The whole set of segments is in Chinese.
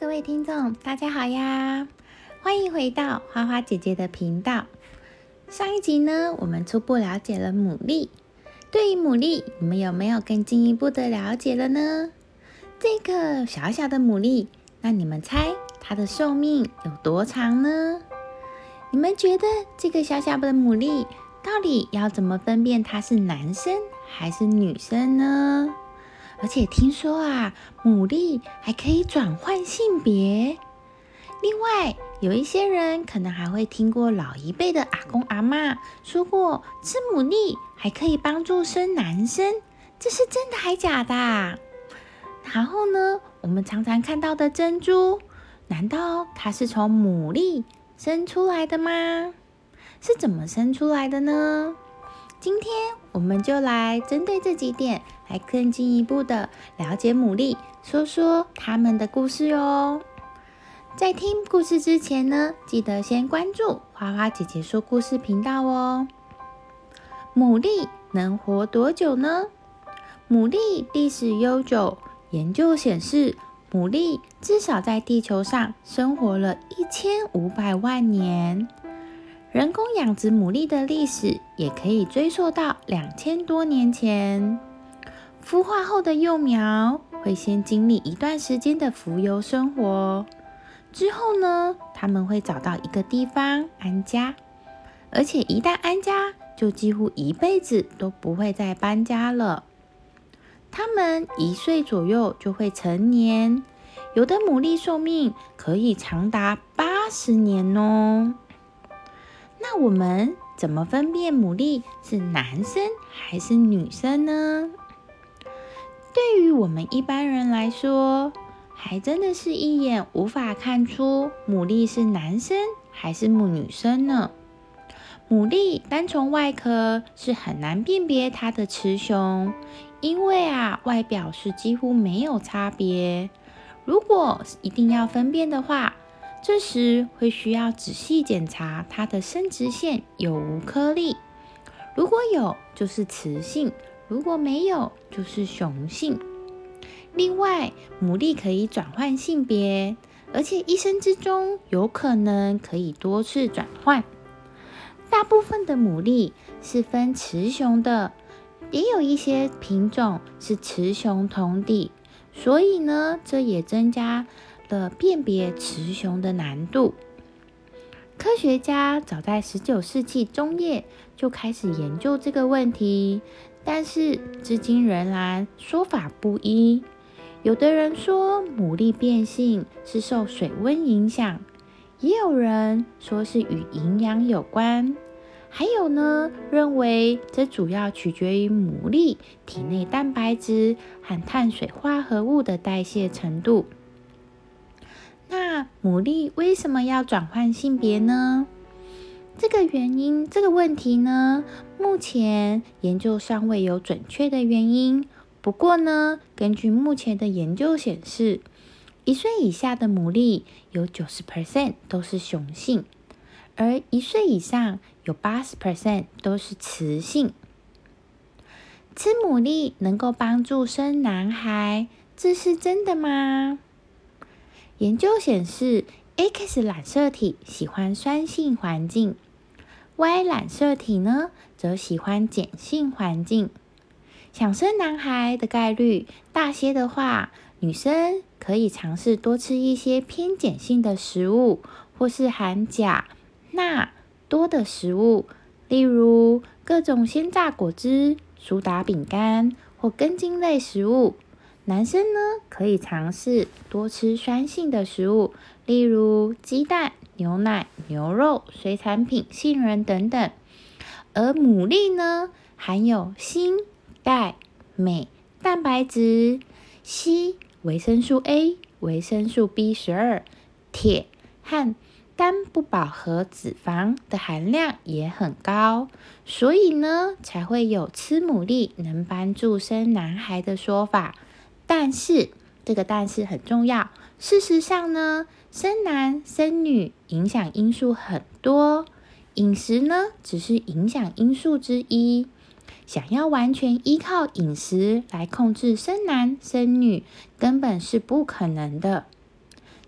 各位听众，大家好呀！欢迎回到花花姐姐的频道。上一集呢，我们初步了解了牡蛎。对于牡蛎，你们有没有更进一步的了解了呢？这个小小的牡蛎，那你们猜它的寿命有多长呢？你们觉得这个小小的牡蛎，到底要怎么分辨它是男生还是女生呢？而且听说啊，牡蛎还可以转换性别。另外，有一些人可能还会听过老一辈的阿公阿妈说过，吃牡蛎还可以帮助生男生，这是真的还假的？然后呢，我们常常看到的珍珠，难道它是从牡蛎生出来的吗？是怎么生出来的呢？今天我们就来针对这几点，来更进一步的了解牡蛎，说说他们的故事哦。在听故事之前呢，记得先关注花花姐姐说故事频道哦。牡蛎能活多久呢？牡蛎历史悠久，研究显示，牡蛎至少在地球上生活了一千五百万年。人工养殖牡蛎的历史也可以追溯到两千多年前。孵化后的幼苗会先经历一段时间的浮游生活，之后呢，他们会找到一个地方安家，而且一旦安家，就几乎一辈子都不会再搬家了。他们一岁左右就会成年，有的牡蛎寿命可以长达八十年哦。那我们怎么分辨牡蛎是男生还是女生呢？对于我们一般人来说，还真的是一眼无法看出牡蛎是男生还是女生呢。牡蛎单从外壳是很难辨别它的雌雄，因为啊，外表是几乎没有差别。如果一定要分辨的话，这时会需要仔细检查它的生殖腺有无颗粒，如果有就是雌性，如果没有就是雄性。另外，牡蛎可以转换性别，而且一生之中有可能可以多次转换。大部分的牡蛎是分雌雄的，也有一些品种是雌雄同体，所以呢，这也增加。的辨别雌雄的难度，科学家早在十九世纪中叶就开始研究这个问题，但是至今仍然说法不一。有的人说牡蛎变性是受水温影响，也有人说是与营养有关，还有呢认为这主要取决于牡蛎体内蛋白质和碳水化合物的代谢程度。那牡蛎为什么要转换性别呢？这个原因，这个问题呢，目前研究尚未有准确的原因。不过呢，根据目前的研究显示，一岁以下的牡蛎有九十 percent 都是雄性，而一岁以上有八十 percent 都是雌性。吃牡蛎能够帮助生男孩，这是真的吗？研究显示，X 染色体喜欢酸性环境，Y 染色体呢则喜欢碱性环境。想生男孩的概率大些的话，女生可以尝试多吃一些偏碱性的食物，或是含钾、钠多的食物，例如各种鲜榨果汁、苏打饼干或根茎类食物。男生呢，可以尝试多吃酸性的食物，例如鸡蛋、牛奶、牛肉、水产品、杏仁等等。而牡蛎呢，含有锌、钙、镁、蛋白质、硒、维生素 A、维生素 B 十二、铁和单不饱和脂肪的含量也很高，所以呢，才会有吃牡蛎能帮助生男孩的说法。但是这个但是很重要。事实上呢，生男生女影响因素很多，饮食呢只是影响因素之一。想要完全依靠饮食来控制生男生女，根本是不可能的。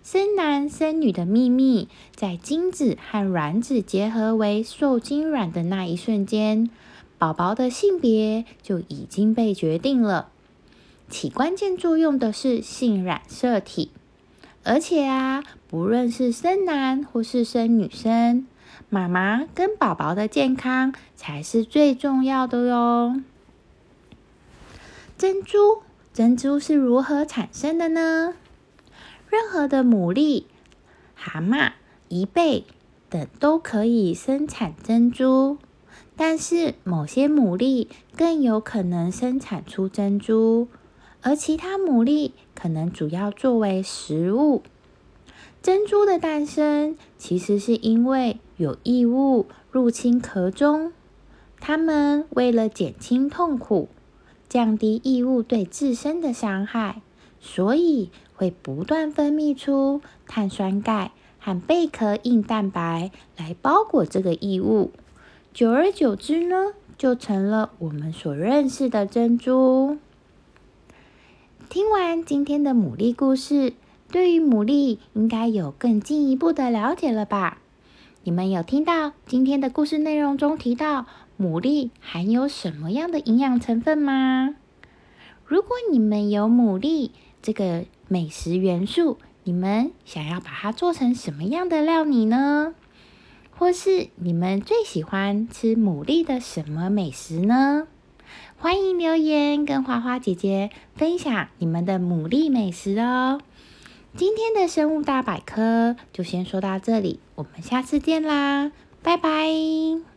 生男生女的秘密，在精子和卵子结合为受精卵的那一瞬间，宝宝的性别就已经被决定了。起关键作用的是性染色体，而且啊，不论是生男或是生女生，妈妈跟宝宝的健康才是最重要的哟。珍珠，珍珠是如何产生的呢？任何的牡蛎、蛤蟆、贻贝等都可以生产珍珠，但是某些牡蛎更有可能生产出珍珠，而其他牡蛎可能主要作为食物。珍珠的诞生其实是因为有异物入侵壳中，它们为了减轻痛苦、降低异物对自身的伤害，所以。会不断分泌出碳酸钙和贝壳硬蛋白来包裹这个异物，久而久之呢，就成了我们所认识的珍珠。听完今天的牡蛎故事，对于牡蛎应该有更进一步的了解了吧？你们有听到今天的故事内容中提到牡蛎含有什么样的营养成分吗？如果你们有牡蛎这个。美食元素，你们想要把它做成什么样的料理呢？或是你们最喜欢吃牡蛎的什么美食呢？欢迎留言跟花花姐姐分享你们的牡蛎美食哦。今天的生物大百科就先说到这里，我们下次见啦，拜拜。